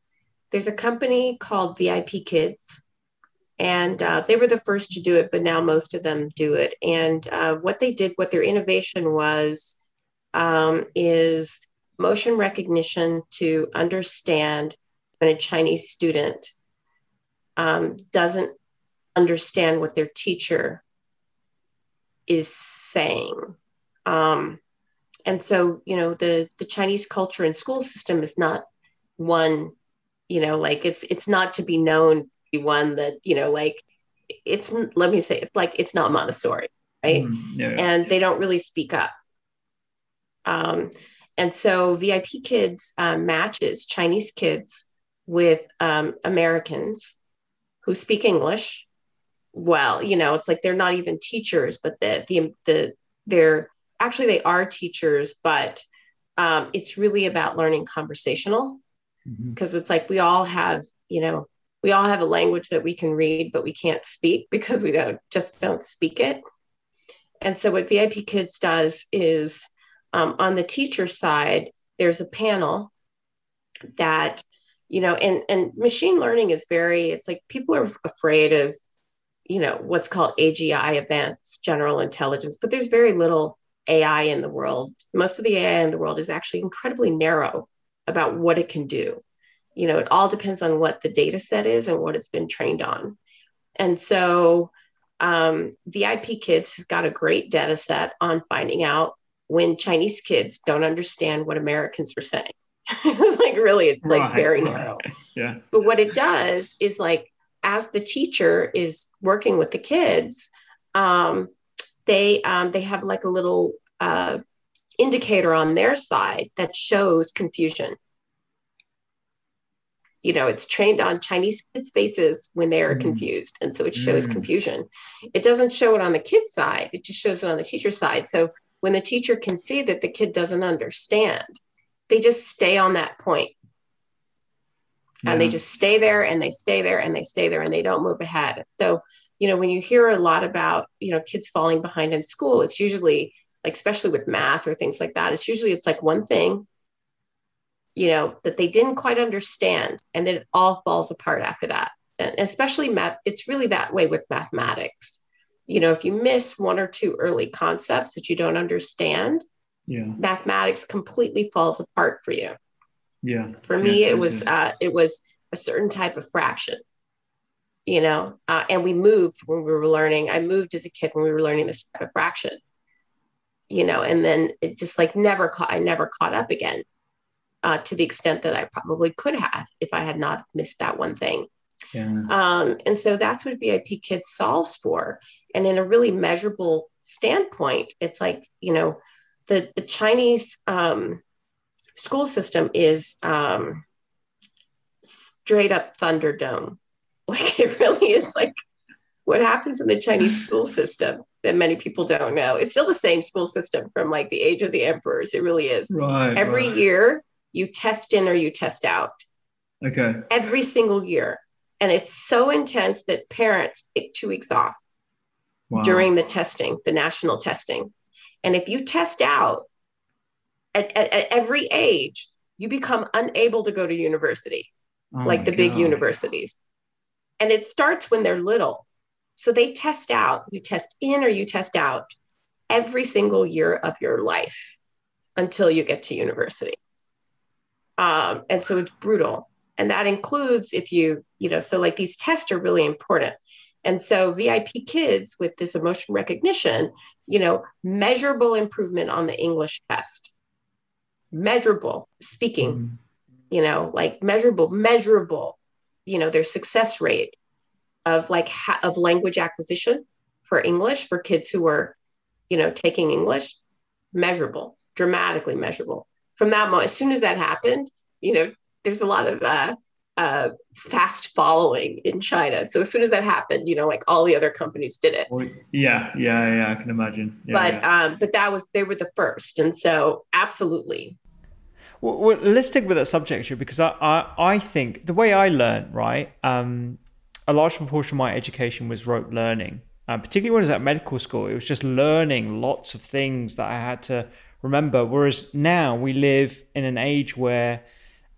there's a company called VIP Kids, and uh, they were the first to do it, but now most of them do it. And uh, what they did, what their innovation was, um, is motion recognition to understand when a Chinese student um, doesn't understand what their teacher is saying. Um, and so, you know, the the Chinese culture and school system is not one, you know, like it's it's not to be known be one that you know, like it's let me say it like it's not Montessori, right? Mm, yeah, and yeah. they don't really speak up. Um, and so VIP Kids um, matches Chinese kids with um, Americans who speak English well. You know it's like they're not even teachers but the the the they're actually they are teachers but um, it's really about learning conversational. Because mm-hmm. it's like we all have you know we all have a language that we can read but we can't speak because we don't just don't speak it. And so what vip kids does is um, on the teacher side there's a panel that you know and and machine learning is very it's like people are afraid of you know what's called AGI advanced general intelligence, but there's very little AI in the world. Most of the AI in the world is actually incredibly narrow about what it can do. You know, it all depends on what the data set is and what it's been trained on. And so um, VIP Kids has got a great data set on finding out when Chinese kids don't understand what Americans are saying. it's like really, it's like right, very right. narrow. Yeah. But what it does is like as the teacher is working with the kids, um, they um, they have like a little uh, indicator on their side that shows confusion. You know, it's trained on Chinese kids' faces when they are mm. confused, and so it shows mm. confusion. It doesn't show it on the kid's side; it just shows it on the teacher's side. So when the teacher can see that the kid doesn't understand, they just stay on that point yeah. and they just stay there and they stay there and they stay there and they don't move ahead. So, you know, when you hear a lot about, you know, kids falling behind in school, it's usually like, especially with math or things like that, it's usually it's like one thing, you know, that they didn't quite understand and then it all falls apart after that. And especially math, it's really that way with mathematics. You know, if you miss one or two early concepts that you don't understand, yeah. mathematics completely falls apart for you. Yeah. For me, Yeah, it was uh, it was a certain type of fraction. You know, uh, and we moved when we were learning. I moved as a kid when we were learning this type of fraction. You know, and then it just like never caught. I never caught up again, uh, to the extent that I probably could have if I had not missed that one thing. Yeah. Um, and so that's what VIP Kids solves for. And in a really measurable standpoint, it's like, you know, the, the Chinese um, school system is um, straight up Thunderdome. Like it really is like what happens in the Chinese school system that many people don't know. It's still the same school system from like the age of the emperors. It really is. Right. Every right. year you test in or you test out Okay. every single year. And it's so intense that parents take two weeks off Wow. during the testing, the national testing. And if you test out at, at, at every age, you become unable to go to university, Oh like the big universities. And it starts when they're little. So they test out, you test in or you test out every single year of your life until you get to university. Um, and so it's brutal. And that includes if you, you know, so like these tests are really important. And so VIP kids with this emotion recognition, you know, measurable improvement on the English test, measurable speaking, Mhm. you know, like measurable, measurable, you know, their success rate of like ha- of language acquisition for English for kids who are, you know, taking English, measurable, dramatically measurable. From that moment, as soon as that happened, you know, there's a lot of uh, uh, fast following in China. So as soon as that happened, you know, like all the other companies did it. Well, yeah, yeah, yeah. I can imagine. Yeah, but yeah. um, but that was they were the first, and so absolutely, Well, well, let's stick with that subject actually, because I, I, I think the way I learned, right, um, a large proportion of my education was rote learning. Uh, particularly when I was at medical school, it was just learning lots of things that I had to remember. Whereas now we live in an age where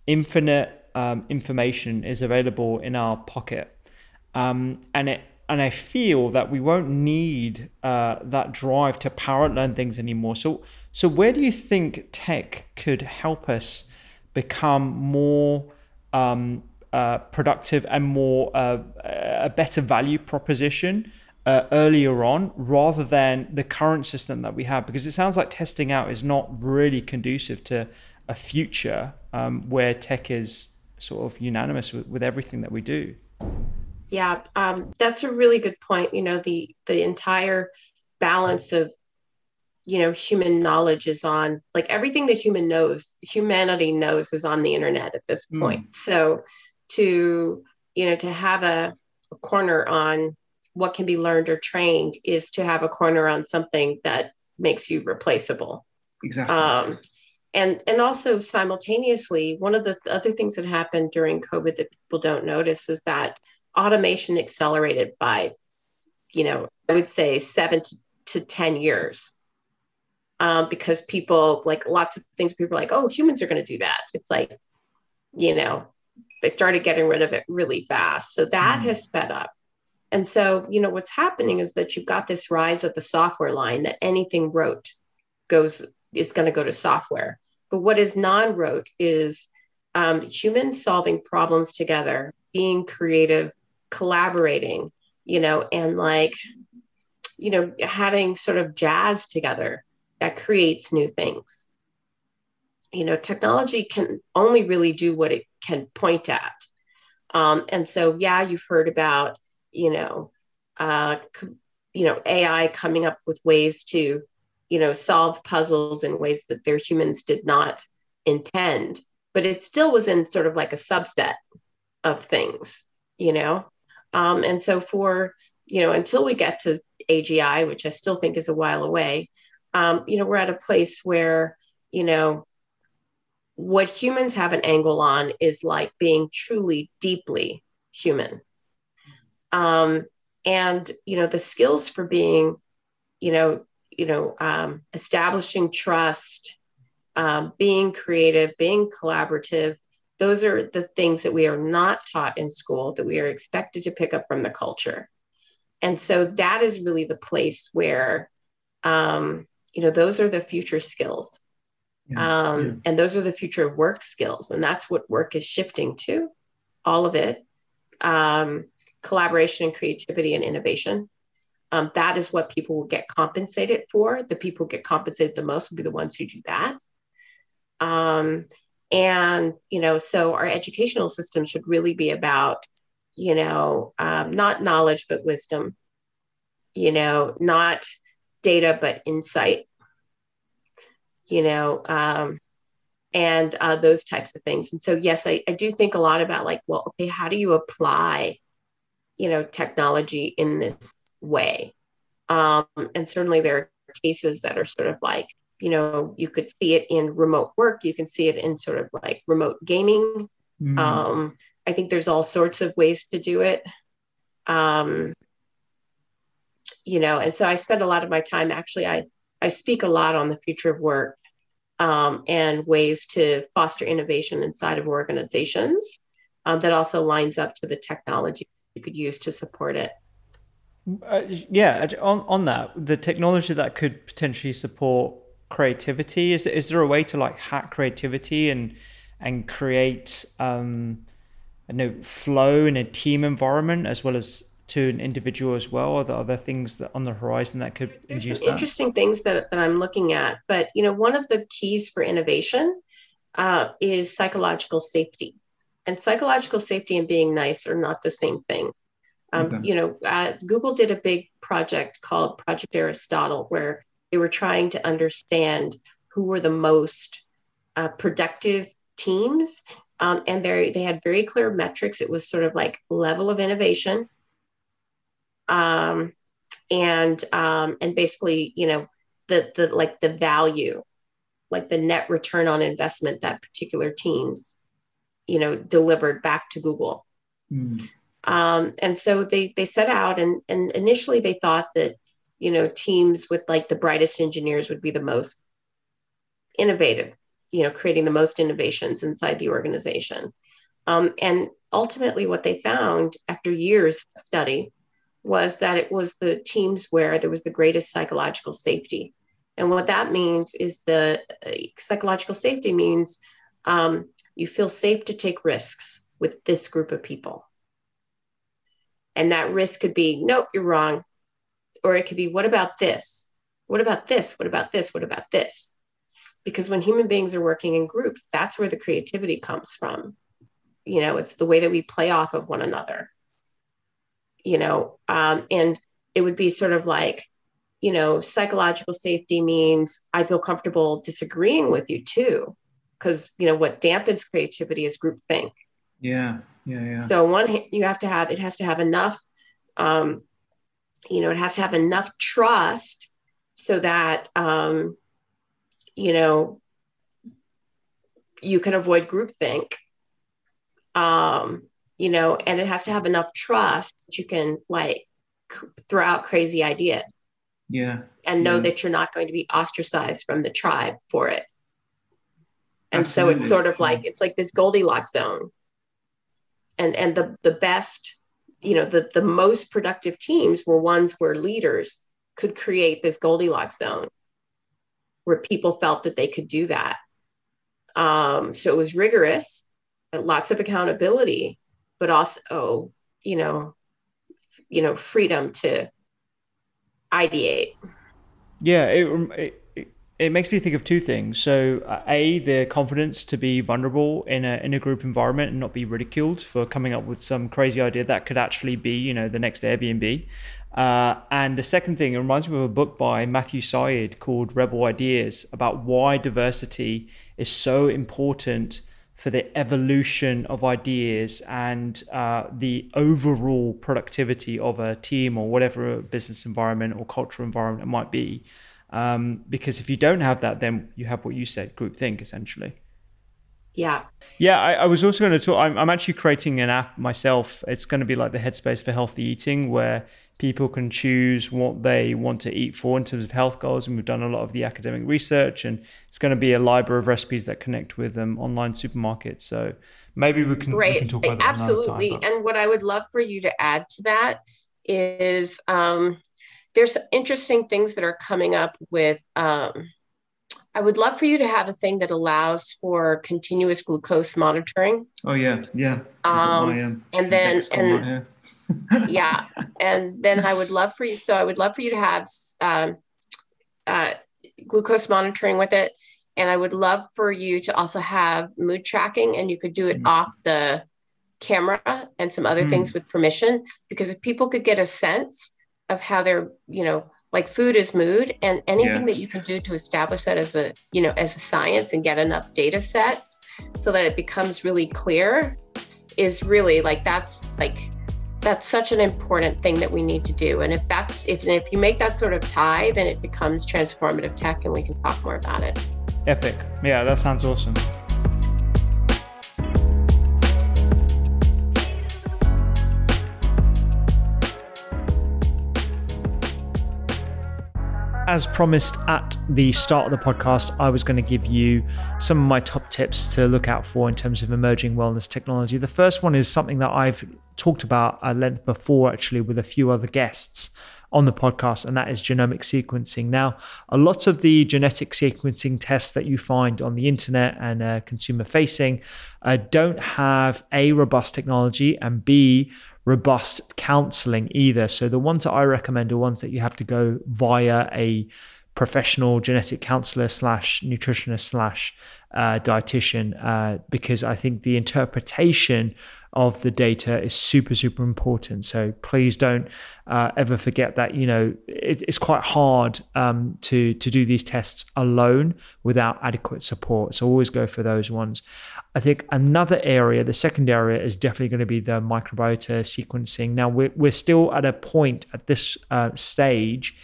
infinite um, information is available in our pocket, um, and it and I feel that we won't need uh, that drive to power learn things anymore. So, so where do you think tech could help us become more um, uh, productive and more uh, a better value proposition uh, earlier on, rather than the current system that we have? Because it sounds like testing out is not really conducive to a future um, where tech is sort of unanimous with, with everything that we do. yeah, um, that's a really good point. You know, the the entire balance of you know human knowledge is on like everything that human knows humanity knows is on the internet at this Mm. point so to you know to have a, a corner on what can be learned or trained is to have a corner on something that makes you replaceable exactly. um, and and also simultaneously one of the th- other things that happened during covid that people don't notice is that automation accelerated by you know i would say seven to, to ten years. Um, because people like lots of things people are like oh humans are going to do that. It's like you know they started getting rid of it really fast. So that Mm. has sped up. And so you know what's happening is that you've got this rise of the software line that anything rote goes is going to go to software but what is non-rote is um, humans solving problems together being creative collaborating you know and like you know having sort of jazz together that creates new things. You know technology can only really do what it can point at. Um, and so yeah you've heard about you know uh, you know ai coming up with ways to you know solve puzzles in ways that their humans did not intend but it still was in sort of like a subset of things you know? Um, and so for you know until we get to agi which i still think is a while away um, you know we're at a place where you know what humans have an angle on is like being truly deeply human. Um, and you know the skills for being you know you know um, establishing trust um, being creative being collaborative those are the things that we are not taught in school that we are expected to pick up from the culture and so that is really the place where um, you know those are the future skills Yeah. Um, yeah. And those are the future of work skills. And that's what work is shifting to, all of it. Um, collaboration and creativity and innovation. Um, that is what people will get compensated for. The people get compensated the most will be the ones who do that. Um, and, you know, so our educational system should really be about, you know, um, not knowledge, but wisdom, you know, not data, but insight, you know, um, and uh, those types of things. And so, yes, I, I do think a lot about like, well, okay, how do you apply, you know, technology in this way? Um, and certainly there are cases that are sort of like, you know, you could see it in remote work, you can see it in sort of like remote gaming. Mm. Um, I think there's all sorts of ways to do it. Um, you know, and so I spend a lot of my time actually, I, I speak a lot on the future of work um, and ways to foster innovation inside of organizations um, that also lines up to the technology you could use to support it. Uh, yeah, on on that, the technology that could potentially support creativity is is there a way to like hack creativity and and create um, I know flow in a team environment as well as to an individual as well? Are there other things that on the horizon that could There's some that? interesting things that, that I'm looking at, but you know, one of the keys for innovation uh, is psychological safety, and psychological safety and being nice are not the same thing. Um, okay. You know, uh, Google did a big project called Project Aristotle, where they were trying to understand who were the most uh, productive teams. Um, and they they had very clear metrics. It was sort of like level of innovation, um, and um, and basically, you know, the the like the value, like the net return on investment that particular teams, you know, delivered back to Google. Mm. Um, and so they they set out and and initially they thought that you know teams with like the brightest engineers would be the most innovative, you know, creating the most innovations inside the organization. Um, and ultimately, what they found after years of study was that it was the teams where there was the greatest psychological safety. And what that means is the uh, psychological safety means um, you feel safe to take risks with this group of people. And that risk could be, nope, you're wrong. Or it could be, what about this? What about this? What about this? What about this? Because when human beings are working in groups, that's where the creativity comes from. You know, it's the way that we play off of one another. You know, um, and it would be sort of like, you know, psychological safety means I feel comfortable disagreeing with you too. Because, you know, what dampens creativity is groupthink. Yeah yeah, yeah. So one, you have to have it has to have enough, um, you know, it has to have enough trust so that um, you know you can avoid groupthink. Um, you know, and it has to have enough trust that you can like throw out crazy ideas. Yeah. And know yeah. that you're not going to be ostracized from the tribe for it. And Absolutely. so it's sort of like it's like this Goldilocks zone and and the the best you know the the most productive teams were ones where leaders could create this goldilocks zone where people felt that they could do that. Um, so it was rigorous lots of accountability but also you know you know freedom to ideate. Yeah it, it it makes me think of two things. So, uh, a the confidence to be vulnerable in a in a group environment and not be ridiculed for coming up with some crazy idea that could actually be, you know, the next Airbnb. Uh, and the second thing, it reminds me of a book by Matthew Syed called Rebel Ideas about why diversity is so important for the evolution of ideas and uh, the overall productivity of a team or whatever business environment or cultural environment it might be. Um, because if you don't have that, then you have what you said, groupthink, essentially. Yeah. Yeah, I, I was also going to talk. I'm, I'm actually creating an app myself. It's going to be like the Headspace for healthy eating, where people can choose what they want to eat for in terms of health goals. And we've done a lot of the academic research, and it's going to be a library of recipes that connect with um, online supermarkets. So maybe we can, Great. We can talk about that. Absolutely. Time, and what I would love for you to add to that is um, there's interesting things that are coming up with um, I would love for you to have a thing that allows for continuous glucose monitoring. Oh yeah, yeah. Um, um, and then index on my and yeah, and then I would love for you. So I would love for you to have um, uh, glucose monitoring with it, and I would love for you to also have mood tracking, and you could do it Mm. off the camera and some other Mm. things with permission. Because if people could get a sense of how they're, you know, like food is mood, and anything Yeah. that you can do to establish that as a, you know, as a science and get enough data sets so that it becomes really clear is really like that's like that's such an important thing that we need to do and if that's if if you make that sort of tie then it becomes transformative tech and we can talk more about it Epic. Yeah, that sounds awesome. As promised at the start of the podcast, I was going to give you some of my top tips to look out for in terms of emerging wellness technology. The first one is something that I've talked about at length before, actually, with a few other guests on the podcast, and that is genomic sequencing. Now, a lot of the genetic sequencing tests that you find on the internet and uh, consumer facing uh, don't have A, robust technology, and B, robust counseling either. So the ones that I recommend are ones that you have to go via a professional genetic counselor slash nutritionist slash uh, dietitian uh, because I think the interpretation of the data is super super important. So please don't uh, ever forget that you know it, it's quite hard um, to to do these tests alone without adequate support. So always go for those ones. I think another area, the second area, is definitely going to be the microbiota sequencing. Now we're we're still at a point at this uh, stage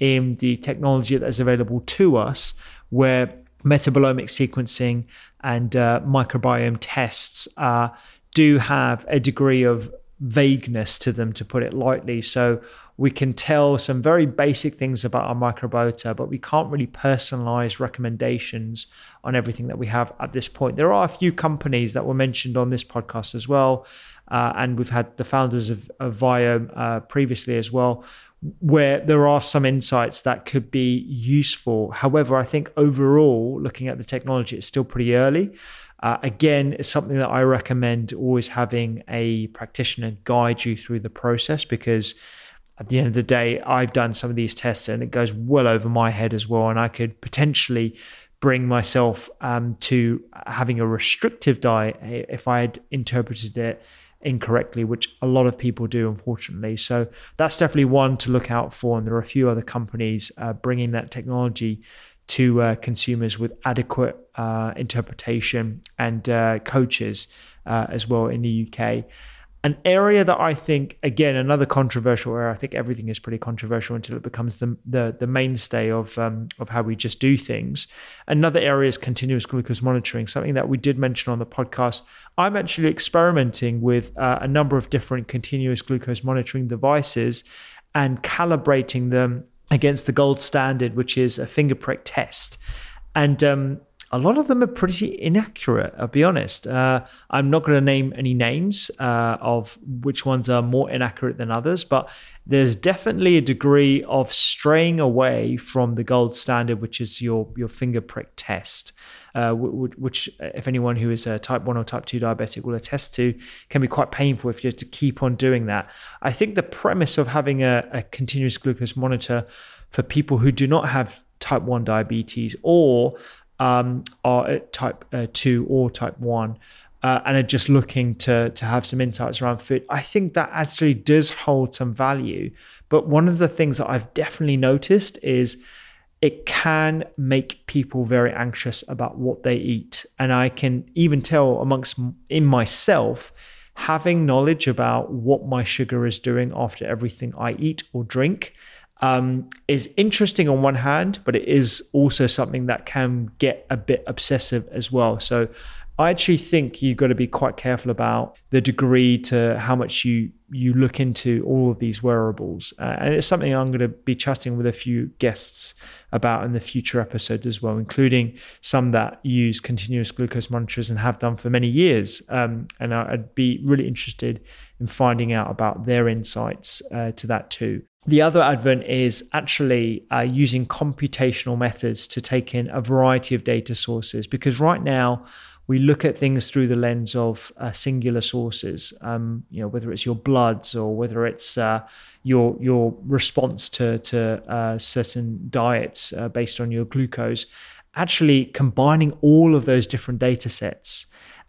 in the technology that is available to us where metabolomic sequencing and uh, microbiome tests uh, do have a degree of vagueness to them, to put it lightly. So we can tell some very basic things about our microbiota, but we can't really personalize recommendations on everything that we have at this point. There are a few companies that were mentioned on this podcast as well. Uh, and we've had the founders of, of Viome uh, previously as well, where there are some insights that could be useful. However, I think overall, looking at the technology, it's still pretty early. Uh, again, it's something that I recommend always having a practitioner guide you through the process because at the end of the day, I've done some of these tests and it goes well over my head as well. And I could potentially bring myself um, to having a restrictive diet if I had interpreted it incorrectly, which a lot of people do, unfortunately. So that's definitely one to look out for. And there are a few other companies uh, bringing that technology to uh, consumers with adequate uh, interpretation and uh, coaches uh, as well in the UK. An area that I think, again, another controversial area. I think everything is pretty controversial until it becomes the the, the mainstay of um, of how we just do things. Another area is continuous glucose monitoring, something that we did mention on the podcast. I'm actually experimenting with uh, a number of different continuous glucose monitoring devices and calibrating them against the gold standard, which is a finger prick test. And um, a lot of them are pretty inaccurate, I'll be honest. Uh, I'm not going to name any names uh, of which ones are more inaccurate than others, but there's definitely a degree of straying away from the gold standard, which is your, your finger prick test. Uh, which, if anyone who is a type 1 or type 2 diabetic will attest to, can be quite painful if you have to keep on doing that. I think the premise of having a, a continuous glucose monitor for people who do not have type 1 diabetes or um, are at type uh, 2 or type 1 uh, and are just looking to to have some insights around food, I think that actually does hold some value. But one of the things that I've definitely noticed is it can make people very anxious about what they eat, and I can even tell amongst in myself having knowledge about what my sugar is doing after everything I eat or drink um, is interesting on one hand, but it is also something that can get a bit obsessive as well. So I actually think you've got to be quite careful about the degree to how much you you look into all of these wearables. Uh, and it's something I'm going to be chatting with a few guests about in the future episodes as well, including some that use continuous glucose monitors and have done for many years. Um, and I'd be really interested in finding out about their insights uh, to that too. The other advent is actually uh, using computational methods to take in a variety of data sources because right now we look at things through the lens of uh, singular sources. Um, you know, whether it's your bloods or whether it's uh, your your response to to uh, certain diets uh, based on your glucose. Actually, combining all of those different data sets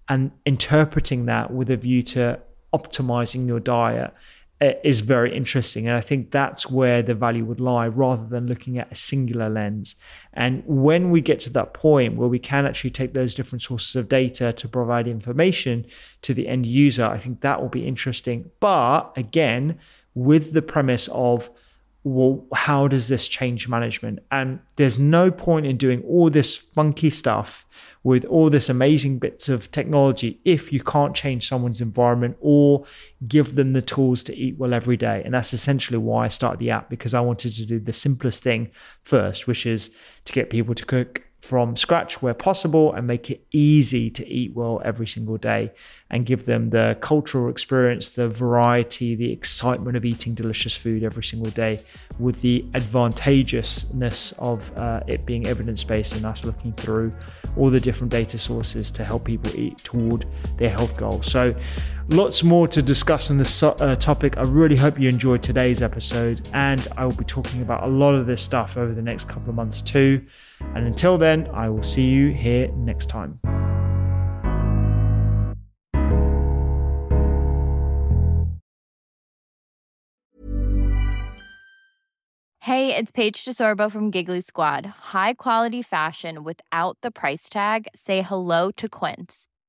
and interpreting that with a view to optimizing your diet Uh, is very interesting. And I think that's where the value would lie rather than looking at a singular lens. And when we get to that point where we can actually take those different sources of data to provide information to the end user, I think that will be interesting. But again, with the premise of, well, how does this change management? And there's no point in doing all this funky stuff with all this amazing bits of technology if you can't change someone's environment or give them the tools to eat well every day. And that's essentially why I started the app because I wanted to do the simplest thing first, which is to get people to cook from scratch where possible and make it easy to eat well every single day and give them the cultural experience, the variety, the excitement of eating delicious food every single day with the advantageousness of uh, it being evidence based and us looking through all the different data sources to help people eat toward their health goals. So, lots more to discuss on this uh, topic. I really hope you enjoyed today's episode, and I will be talking about a lot of this stuff over the next couple of months too. And until then, I will see you here next time. Hey, it's Paige DeSorbo from Giggly Squad. High quality fashion without the price tag? Say hello to Quince.